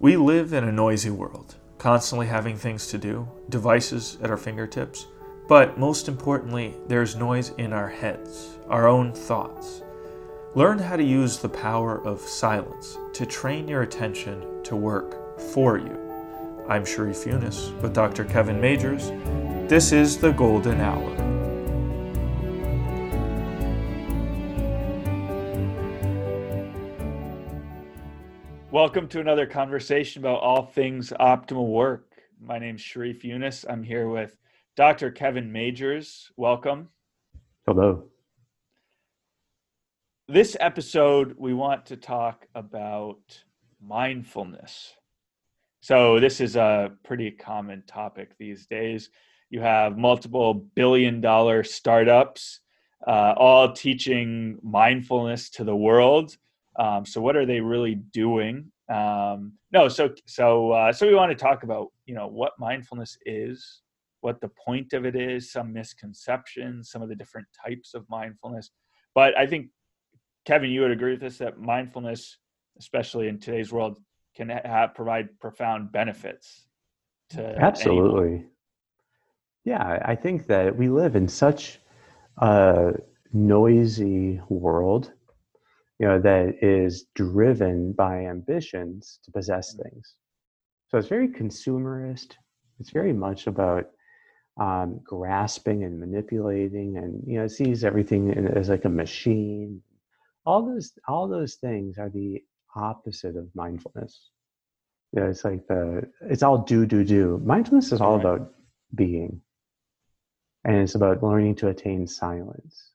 We live in a noisy world, constantly having things to do, devices at our fingertips, but most importantly, there's noise in our heads, our own thoughts. Learn how to use the power of silence to train your attention to work for you. I'm Sharif Younis with Dr. Kevin Majeres. This is the Golden Hour. Welcome to another conversation about all things optimal work. My name is Sharif Younis. I'm here with Dr. Kevin Majeres. Welcome. Hello. This episode, we want to talk about mindfulness. So, this is a pretty common topic these days. You have multiple billion dollar startups uh, all teaching mindfulness to the world um, so what are they really doing? Um, no, so so uh, so we want to talk about you know what mindfulness is, what the point of it is, some misconceptions, some of the different types of mindfulness. But I think Kevin, you would agree with this that mindfulness, especially in today's world, can have, provide profound benefits to absolutely. Anyone. Yeah, I think that we live in such a noisy world you know, that is driven by ambitions to possess mm. things. So it's very consumerist. It's very much about um, grasping and manipulating, and you know, it sees everything as like a machine. All those, all those things are the opposite of mindfulness. You know, it's like the, it's all do do do. Mindfulness is all right. about being, and it's about learning to attain silence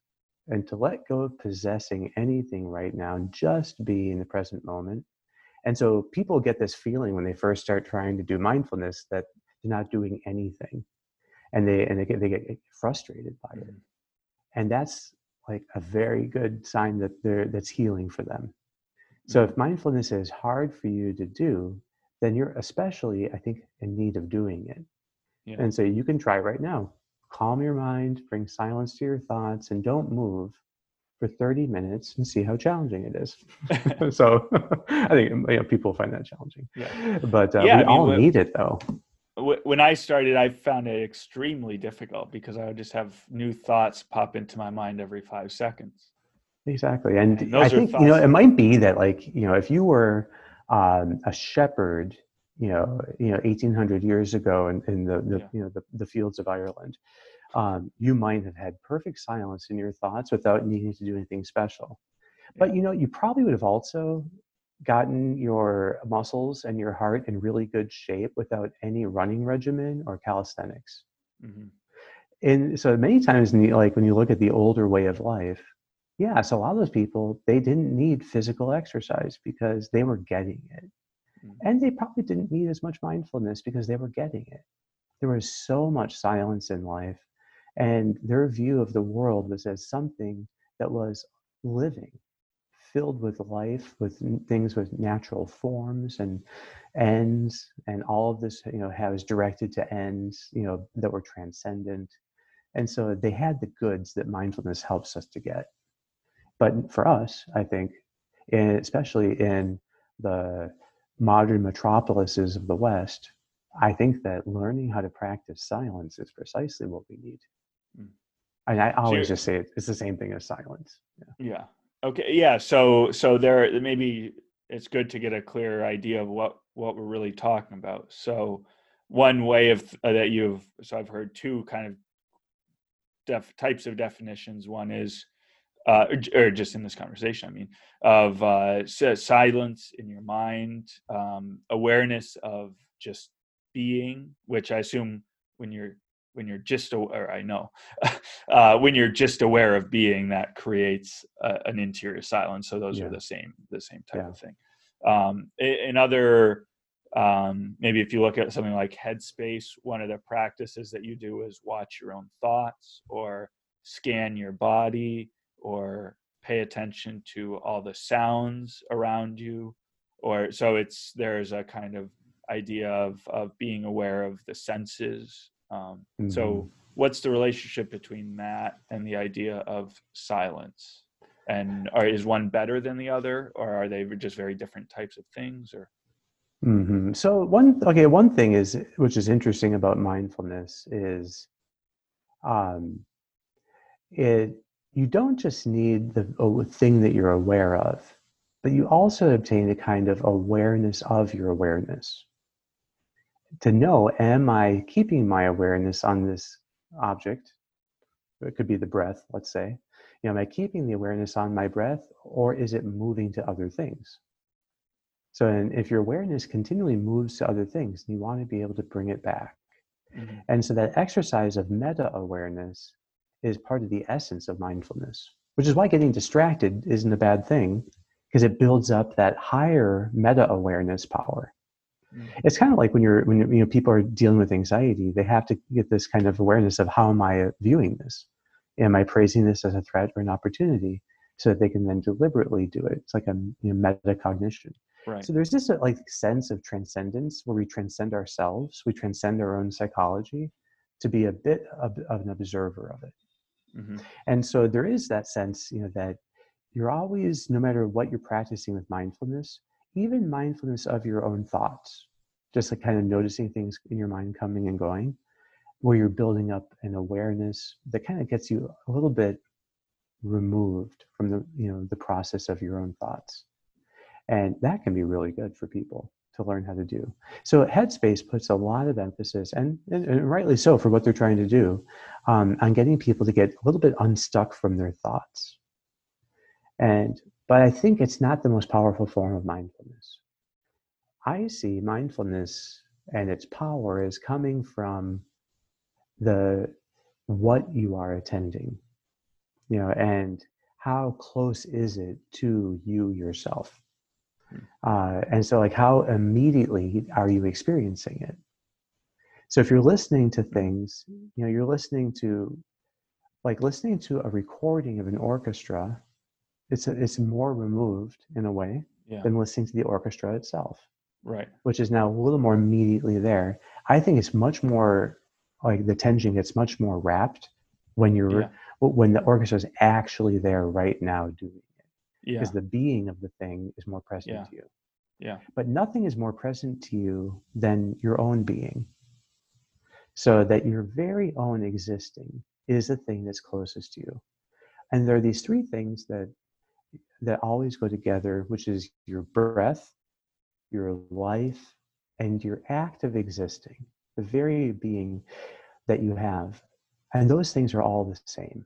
and to let go of possessing anything right now and just be in the present moment. And so people get this feeling when they first start trying to do mindfulness that they're not doing anything. And they and they get they get frustrated by it. Mm. And that's like a very good sign that they're that's healing for them. So if mm. mindfulness is hard for you to do, then you're especially, I think, in need of doing it. Yeah. And so you can try right now calm your mind, bring silence to your thoughts, and don't move for 30 minutes and see how challenging it is. so I think you know, people find that challenging. Yeah. But uh, yeah, we I mean, all when, need it though. When I started, I found it extremely difficult because I would just have new thoughts pop into my mind every five seconds. Exactly. And, and I think, you know, it might be that like, you know, if you were um, a shepherd you know, you know, 1800 years ago in, in the, the yeah. you know, the, the fields of Ireland, um, you might have had perfect silence in your thoughts without needing to do anything special. But, you know, you probably would have also gotten your muscles and your heart in really good shape without any running regimen or calisthenics. Mm-hmm. And so many times, the, like when you look at the older way of life, yeah, so a lot of those people, they didn't need physical exercise because they were getting it. Mm-hmm. And they probably didn't need as much mindfulness because they were getting it. There was so much silence in life, and their view of the world was as something that was living, filled with life, with things with natural forms and ends, and all of this, you know, was directed to ends, you know, that were transcendent. And so they had the goods that mindfulness helps us to get. But for us, I think, especially in the modern metropolises of the West, I think that learning how to practice silence is precisely what we need. Mm. And I always just say it, it's the same thing as silence. Yeah. yeah. Okay. Yeah. So so there maybe it's good to get a clear idea of what what we're really talking about. So one way of uh, that you've so I've heard two kind of def, types of definitions. One is uh, or, or, just in this conversation, I mean, of uh, silence in your mind, um, awareness of just being, which I assume when you're when you're just or I know uh, when you're just aware of being, that creates a, an interior silence. So those yeah. are the same the same type yeah. of thing. Um, in other um, maybe if you look at something like Headspace, one of the practices that you do is watch your own thoughts or scan your body or pay attention to all the sounds around you or so it's there's a kind of idea of of being aware of the senses um, mm-hmm. so what's the relationship between that and the idea of silence and are, is one better than the other or are they just very different types of things or Mm-hmm. So one okay, one thing is which is interesting about mindfulness is, um, it you don't just need the thing that you're aware of, but you also obtain a kind of awareness of your awareness. To know, am I keeping my awareness on this object? It could be the breath, let's say. You know, am I keeping the awareness on my breath, or is it moving to other things? So, and if your awareness continually moves to other things, you want to be able to bring it back. Mm-hmm. And so, that exercise of meta awareness is part of the essence of mindfulness, which is why getting distracted isn't a bad thing because it builds up that higher meta awareness power. Mm-hmm. It's kind of like when you're when you know people are dealing with anxiety, they have to get this kind of awareness of how am I viewing this? Am I praising this as a threat or an opportunity? So that they can then deliberately do it. It's like a you know, metacognition. Right. So there's this like sense of transcendence where we transcend ourselves, we transcend our own psychology to be a bit of, of an observer of it. Mm-hmm. And so there is that sense, you know, that you're always, no matter what you're practicing with mindfulness, even mindfulness of your own thoughts, just like kind of noticing things in your mind coming and going, where you're building up an awareness that kind of gets you a little bit removed from the, you know, the process of your own thoughts. And that can be really good for people to learn how to do. So Headspace puts a lot of emphasis, and, and, and rightly so for what they're trying to do, um, on getting people to get a little bit unstuck from their thoughts. And but I think it's not the most powerful form of mindfulness. I see mindfulness and its power is coming from the what you are attending, you know, and how close is it to you yourself uh, and so, like, how immediately are you experiencing it? So, if you're listening to things, you know, you're listening to, like, listening to a recording of an orchestra. It's a, it's more removed in a way yeah. than listening to the orchestra itself. Right. Which is now a little more immediately there. I think it's much more like the tension gets much more wrapped when you're yeah. when the orchestra is actually there right now doing yeah. because the being of the thing is more present yeah. to you. Yeah. But nothing is more present to you than your own being. So that your very own existing is the thing that's closest to you. And there are these three things that that always go together, which is your breath, your life, and your act of existing, the very being that you have. And those things are all the same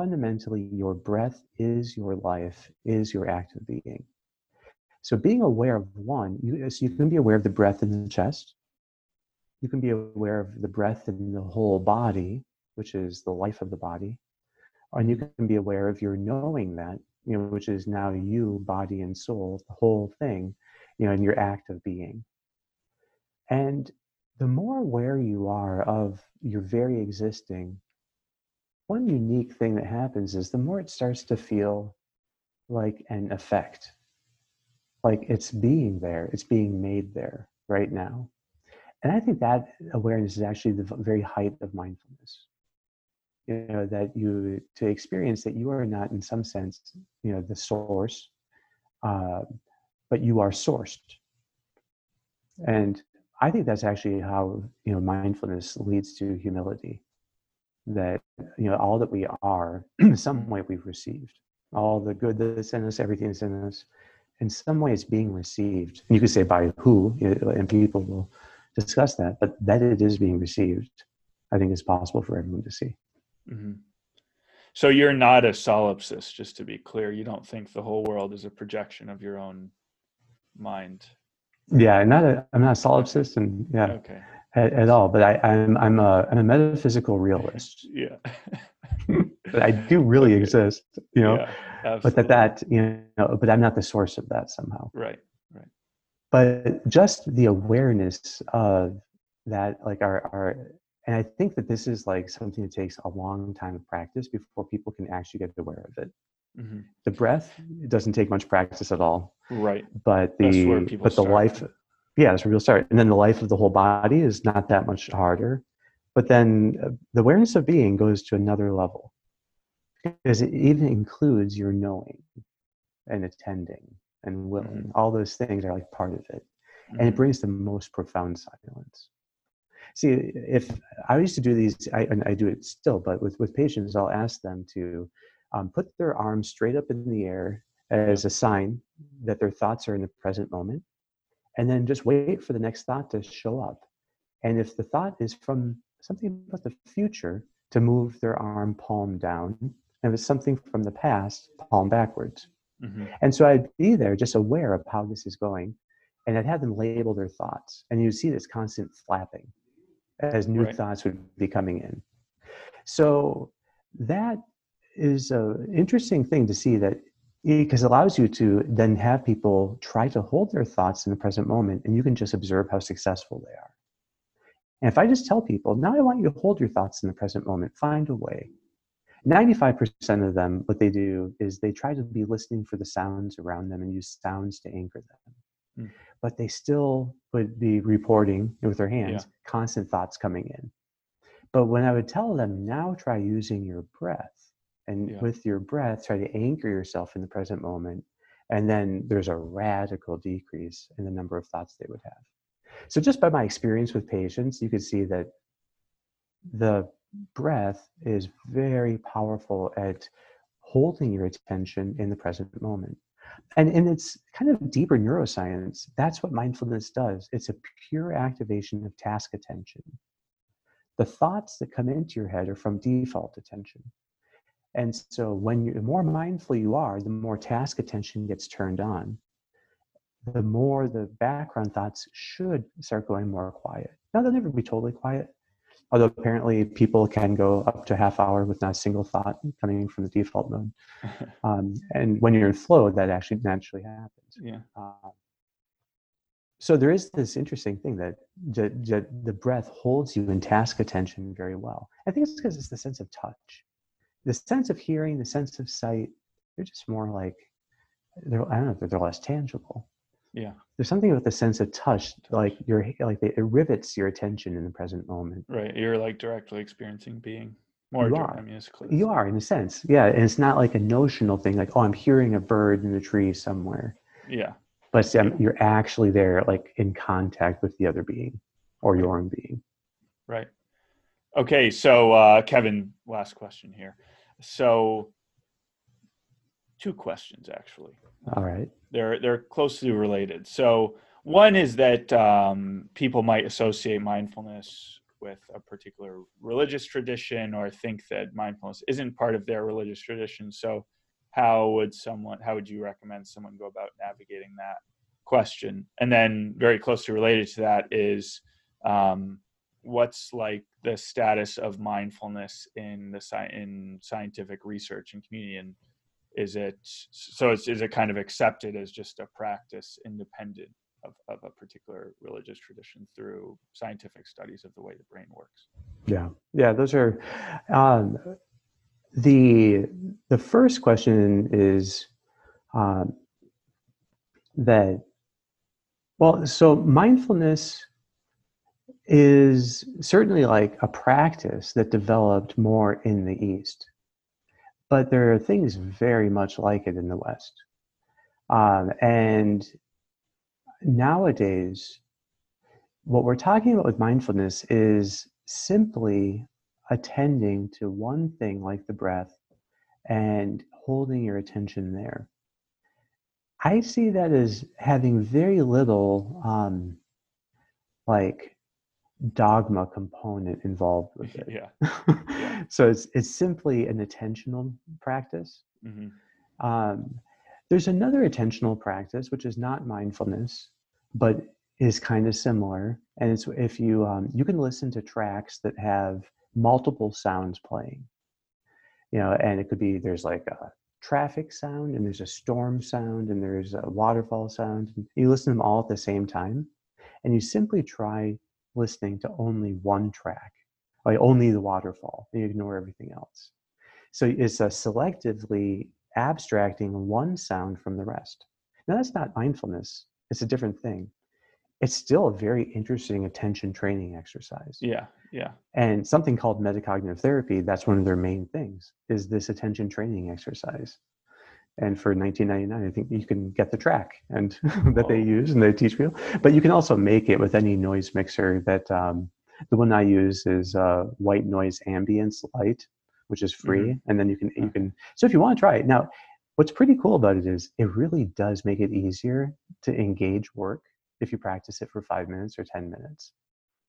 fundamentally your breath is your life, is your active being. So being aware of one, you, so you can be aware of the breath in the chest. You can be aware of the breath in the whole body, which is the life of the body. And you can be aware of your knowing that, you know, which is now you, body and soul, the whole thing, you know, in your act of being. And the more aware you are of your very existing, one unique thing that happens is the more it starts to feel like an effect, like it's being there, it's being made there right now. And I think that awareness is actually the very height of mindfulness. You know, that you to experience that you are not, in some sense, you know, the source, uh, but you are sourced. And I think that's actually how you know mindfulness leads to humility that you know all that we are in some way we've received. All the good that's in us everything that's in us in some way it's being received. You could say by who and people will discuss that but that it is being received i think is possible for everyone to see. Mm-hmm. so you're not a solipsist just to be clear. You don't think the whole world is a projection of your own mind? Yeah i'm not a i'm not a solipsist and yeah. Okay at, at all. But I, I'm I'm a I'm a metaphysical realist. Yeah. but I do really exist, you know. Yeah, but that that you know, but I'm not the source of that somehow. Right. Right. But just the awareness of that, like our our, and I think that this is like something that takes a long time of practice before people can actually get aware of it. Mm-hmm. The breath it doesn't take much practice at all. Right. But the but the start. life yeah, that's where you'll start. And then the life of the whole body is not that much harder. But then uh, the awareness of being goes to another level because it even includes your knowing and attending and willing. Mm-hmm. All those things are like part of it. and it brings the most profound silence. See, if I used to do these, I, and I do it still, but with, with patients, I'll ask them to um, put their arms straight up in the air as a sign that their thoughts are in the present moment, and then just wait for the next thought to show up. And if the thought is from something about the future, to move their arm palm down. And if it's something from the past, palm backwards. Mm-hmm. And so I'd be there just aware of how this is going. And I'd have them label their thoughts. And you'd see this constant flapping as new right. thoughts would be coming in. So that is an interesting thing to see that because it allows you to then have people try to hold their thoughts in the present moment and you can just observe how successful they are. And if I just tell people, now I want you to hold your thoughts in the present moment, find a way. 95% of them, what they do is they try to be listening for the sounds around them and use sounds to anchor them. Mm. But they still would be reporting with their hands yeah. constant thoughts coming in. But when I would tell them, now try using your breath, and yeah. with your breath, try to anchor yourself in the present moment, and then there's a radical decrease in the number of thoughts they would have. So, just by my experience with patients, you can see that the breath is very powerful at holding your attention in the present moment. And in its kind of deeper neuroscience, that's what mindfulness does. It's a pure activation of task attention. The thoughts that come into your head are from default attention. And so when you the more mindful you are, the more task attention gets turned on. The more the background thoughts should start going more quiet. Now they'll never be totally quiet, although apparently people can go up to half hour with not a single thought coming from the default mode. Um, and when you're in flow that actually naturally happens. Yeah. Uh, so there is this interesting thing that, that, that, the breath holds you in task attention very well. I think it's because it's the sense of touch the sense of hearing the sense of sight they're just more like they're i don't know they're, they're less tangible. Yeah. There's something with the sense of touch like you're like it rivets your attention in the present moment. Right you're like directly experiencing being more you are. I mean, you are in a sense. Yeah and it's not like a notional thing like oh i'm hearing a bird in the tree somewhere. Yeah. But um, you're actually there like in contact with the other being or your own being. Right okay so uh kevin last question here so two questions actually all right. They're they're closely related. So one is that um, people might associate mindfulness with a particular religious tradition or think that mindfulness isn't part of their religious tradition. So how would someone how would you recommend someone go about navigating that question? And then very closely related to that is um, what's like the status of mindfulness in the sci- in scientific research and community and is it so it's, is it kind of accepted as just a practice independent of, of a particular religious tradition through scientific studies of the way the brain works? Yeah. Yeah those are um, the the first question is um, that well so mindfulness is certainly like a practice that developed more in the east but there are things very much like it in the West. Um, and nowadays, what we're talking about with mindfulness is simply attending to one thing like the breath and holding your attention there. I see that as having very little um, like dogma component involved with it. Yeah. yeah. so it's it's simply an attentional practice. Mm-hmm. Um, there's another attentional practice which is not mindfulness, but is kind of similar. And it's if you um, you can listen to tracks that have multiple sounds playing. You know, and it could be there's like a traffic sound and there's a storm sound and there's a waterfall sound. You listen to them all at the same time, and you simply try listening to only one track, like only the waterfall, and you ignore everything else. So it's a selectively abstracting one sound from the rest. Now that's not mindfulness. It's a different thing. It's still a very interesting attention training exercise. Yeah, yeah. And something called metacognitive therapy, that's one of their main things, is this attention training exercise. And for 19.99 i think you can get the track and that they use and they teach people. But you can also make it with any noise mixer that um, the one i use is uh, white noise ambience light which is free. Mm-hmm. and then you can you can so if you want to try it now what's pretty cool about it is it really does make it easier to engage work if you practice it for five minutes or 10 minutes.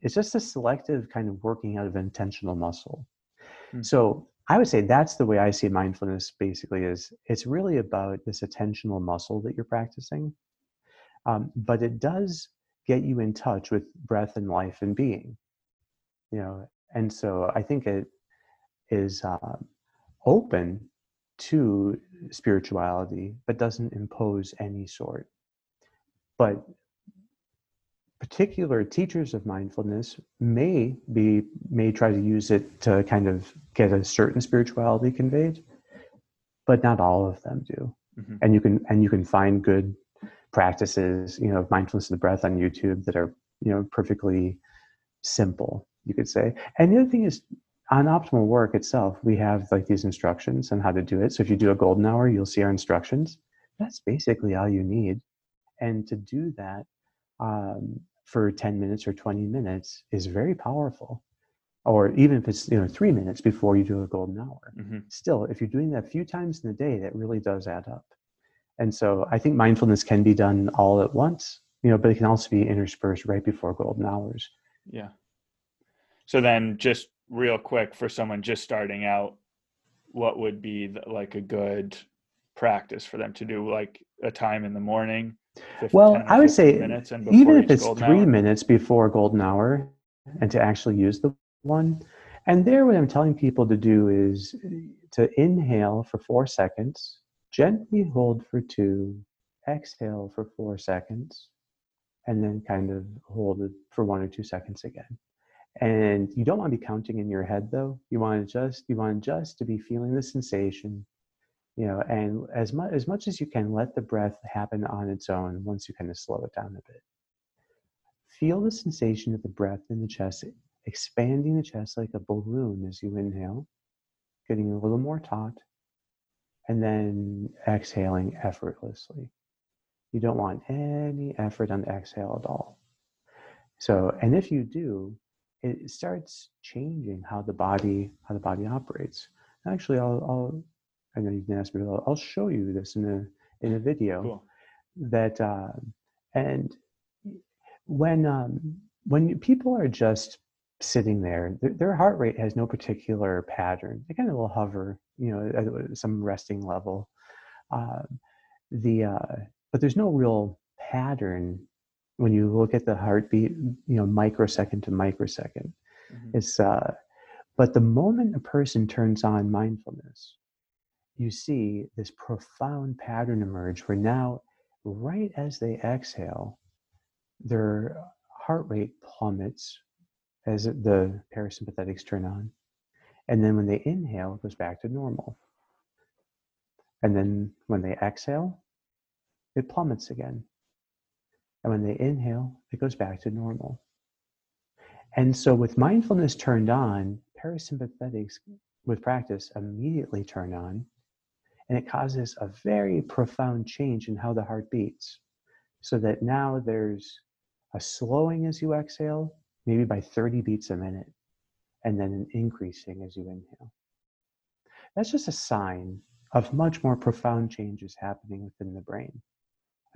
It's just a selective kind of working out of intentional muscle. Mm-hmm. so I would say that's the way I see mindfulness basically is it's really about this attentional muscle that you're practicing. Um, but it does get you in touch with breath and life and being, you know, and so I think it is uh, open to spirituality, but doesn't impose any sort. But particular teachers of mindfulness may be may try to use it to kind of get a certain spirituality conveyed but not all of them do. Mm-hmm. and you can and you can find good practices you know of mindfulness of the breath on youtube that are you know perfectly simple you could say. And the other thing is on optimal work itself we have like these instructions on how to do it. So if you do a golden hour you'll see our instructions. That's basically all you need. And to do that um, for 10 minutes or 20 minutes is very powerful or even if it's you know three minutes before you do a golden hour mm-hmm. still if you're doing that a few times in the day that really does add up and so i think mindfulness can be done all at once you know but it can also be interspersed right before golden hours yeah so then just real quick for someone just starting out what would be the, like a good practice for them to do like a time in the morning well, I would say even if it's three hour? minutes before golden hour and to actually use the one. And there, what I'm telling people to do is uh, to inhale for four seconds, gently hold for two, exhale for four seconds, and then kind of hold it for one or two seconds again. And you don't want to be counting in your head though. You want to just you want just to be feeling the sensation you know and as much as much as you can let the breath happen on its own once you kind of slow it down a bit feel the sensation of the breath in the chest expanding the chest like a balloon as you inhale getting a little more taut and then exhaling effortlessly you don't want any effort on the exhale at all so and if you do it starts changing how the body how the body operates actually i'll, I'll I know you can ask me. I'll show you this in a in a video. Cool. That uh, and when um, when people are just sitting there, their, their, heart rate has no particular pattern. They kind of will hover, you know, at some resting level. Uh, the uh, but there's no real pattern when you look at the heartbeat, you know, microsecond to microsecond. Mm-hmm. It's uh, but the moment a person turns on mindfulness, you see this profound pattern emerge where now, right as they exhale, their heart rate plummets as the parasympathetics turn on. And then when they inhale, it goes back to normal. And then when they exhale, it plummets again. And when they inhale, it goes back to normal. And so, with mindfulness turned on, parasympathetics with practice immediately turn on and it causes a very profound change in how the heart beats. So that now there's a slowing as you exhale, maybe by 30 beats a minute, and then an increasing as you inhale. That's just a sign of much more profound changes happening within the brain.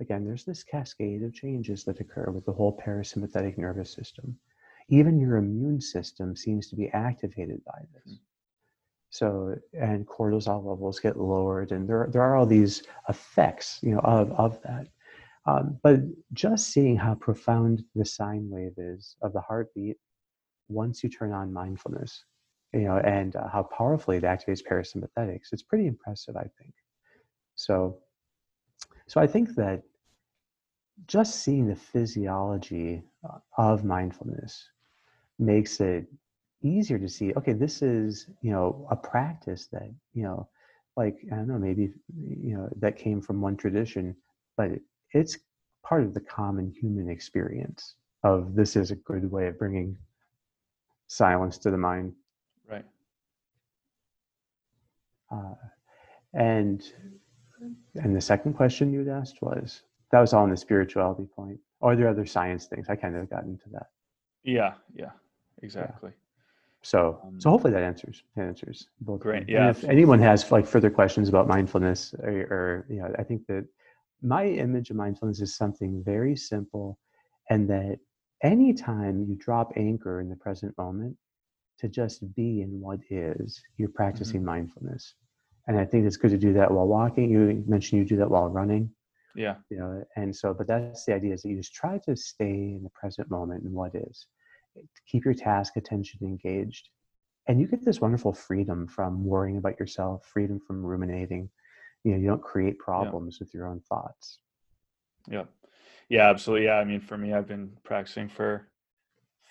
Again, there's this cascade of changes that occur with the whole parasympathetic nervous system. Even your immune system seems to be activated by this. Hmm. So, and cortisol levels get lowered, and there, there are all these effects, you know, of, of that. Um, but just seeing how profound the sine wave is of the heartbeat once you turn on mindfulness, you know, and uh, how powerfully it activates parasympathetics, it's pretty impressive, I think. So, so I think that just seeing the physiology uh, of mindfulness makes it easier to see okay this is you know a practice that you know like i don't know maybe you know that came from one tradition but it's part of the common human experience of this is a good way of bringing silence to the mind right uh, and And the second question you'd asked was that was all in the spirituality point. Or are there other science things? I kind of got into that. Yeah, yeah, exactly. Yeah. So, um, so hopefully that answers answers both. Great. Yeah. And if anyone has like further questions about mindfulness, or, or you know, I think that my image of mindfulness is something very simple, and that anytime you drop anchor in the present moment to just be in what is, you're practicing mm-hmm. mindfulness. And I think it's good to do that while walking. You mentioned you do that while running. Yeah. You know, and so, but that's the idea is that you just try to stay in the present moment and what is. Keep your task attention engaged. And you get this wonderful freedom from worrying about yourself, freedom from ruminating. You know, you don't create problems yeah. with your own thoughts. Yeah. Yeah, absolutely. Yeah. I mean, for me, I've been practicing for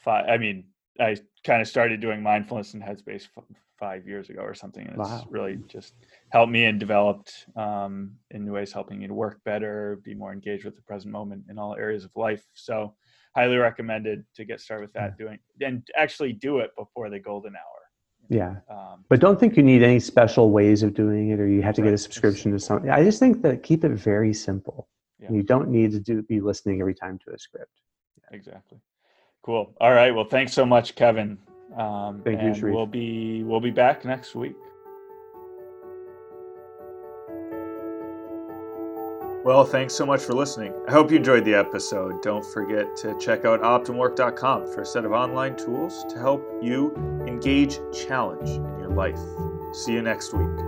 five, I mean, I kind of started doing mindfulness and headspace f- five years ago or something. And wow. it's really just helped me and developed um, in ways helping me to work better, be more engaged with the present moment in all areas of life. So highly recommended to get started with that doing and actually do it before the golden hour. Yeah. Um, but don't think you need any special ways of doing it or you have to right. get a subscription to something. I just think that keep it very simple. Yeah. You don't need to do be listening every time to a script. Yeah. Exactly. Cool. All right. Well, thanks so much, Kevin. Um, Thank you, Sharif. We'll be we'll be back next week. Well, thanks so much for listening. I hope you enjoyed the episode. Don't forget to check out optimalwork.com for a set of online tools to help you engage challenge in your life. See you next week.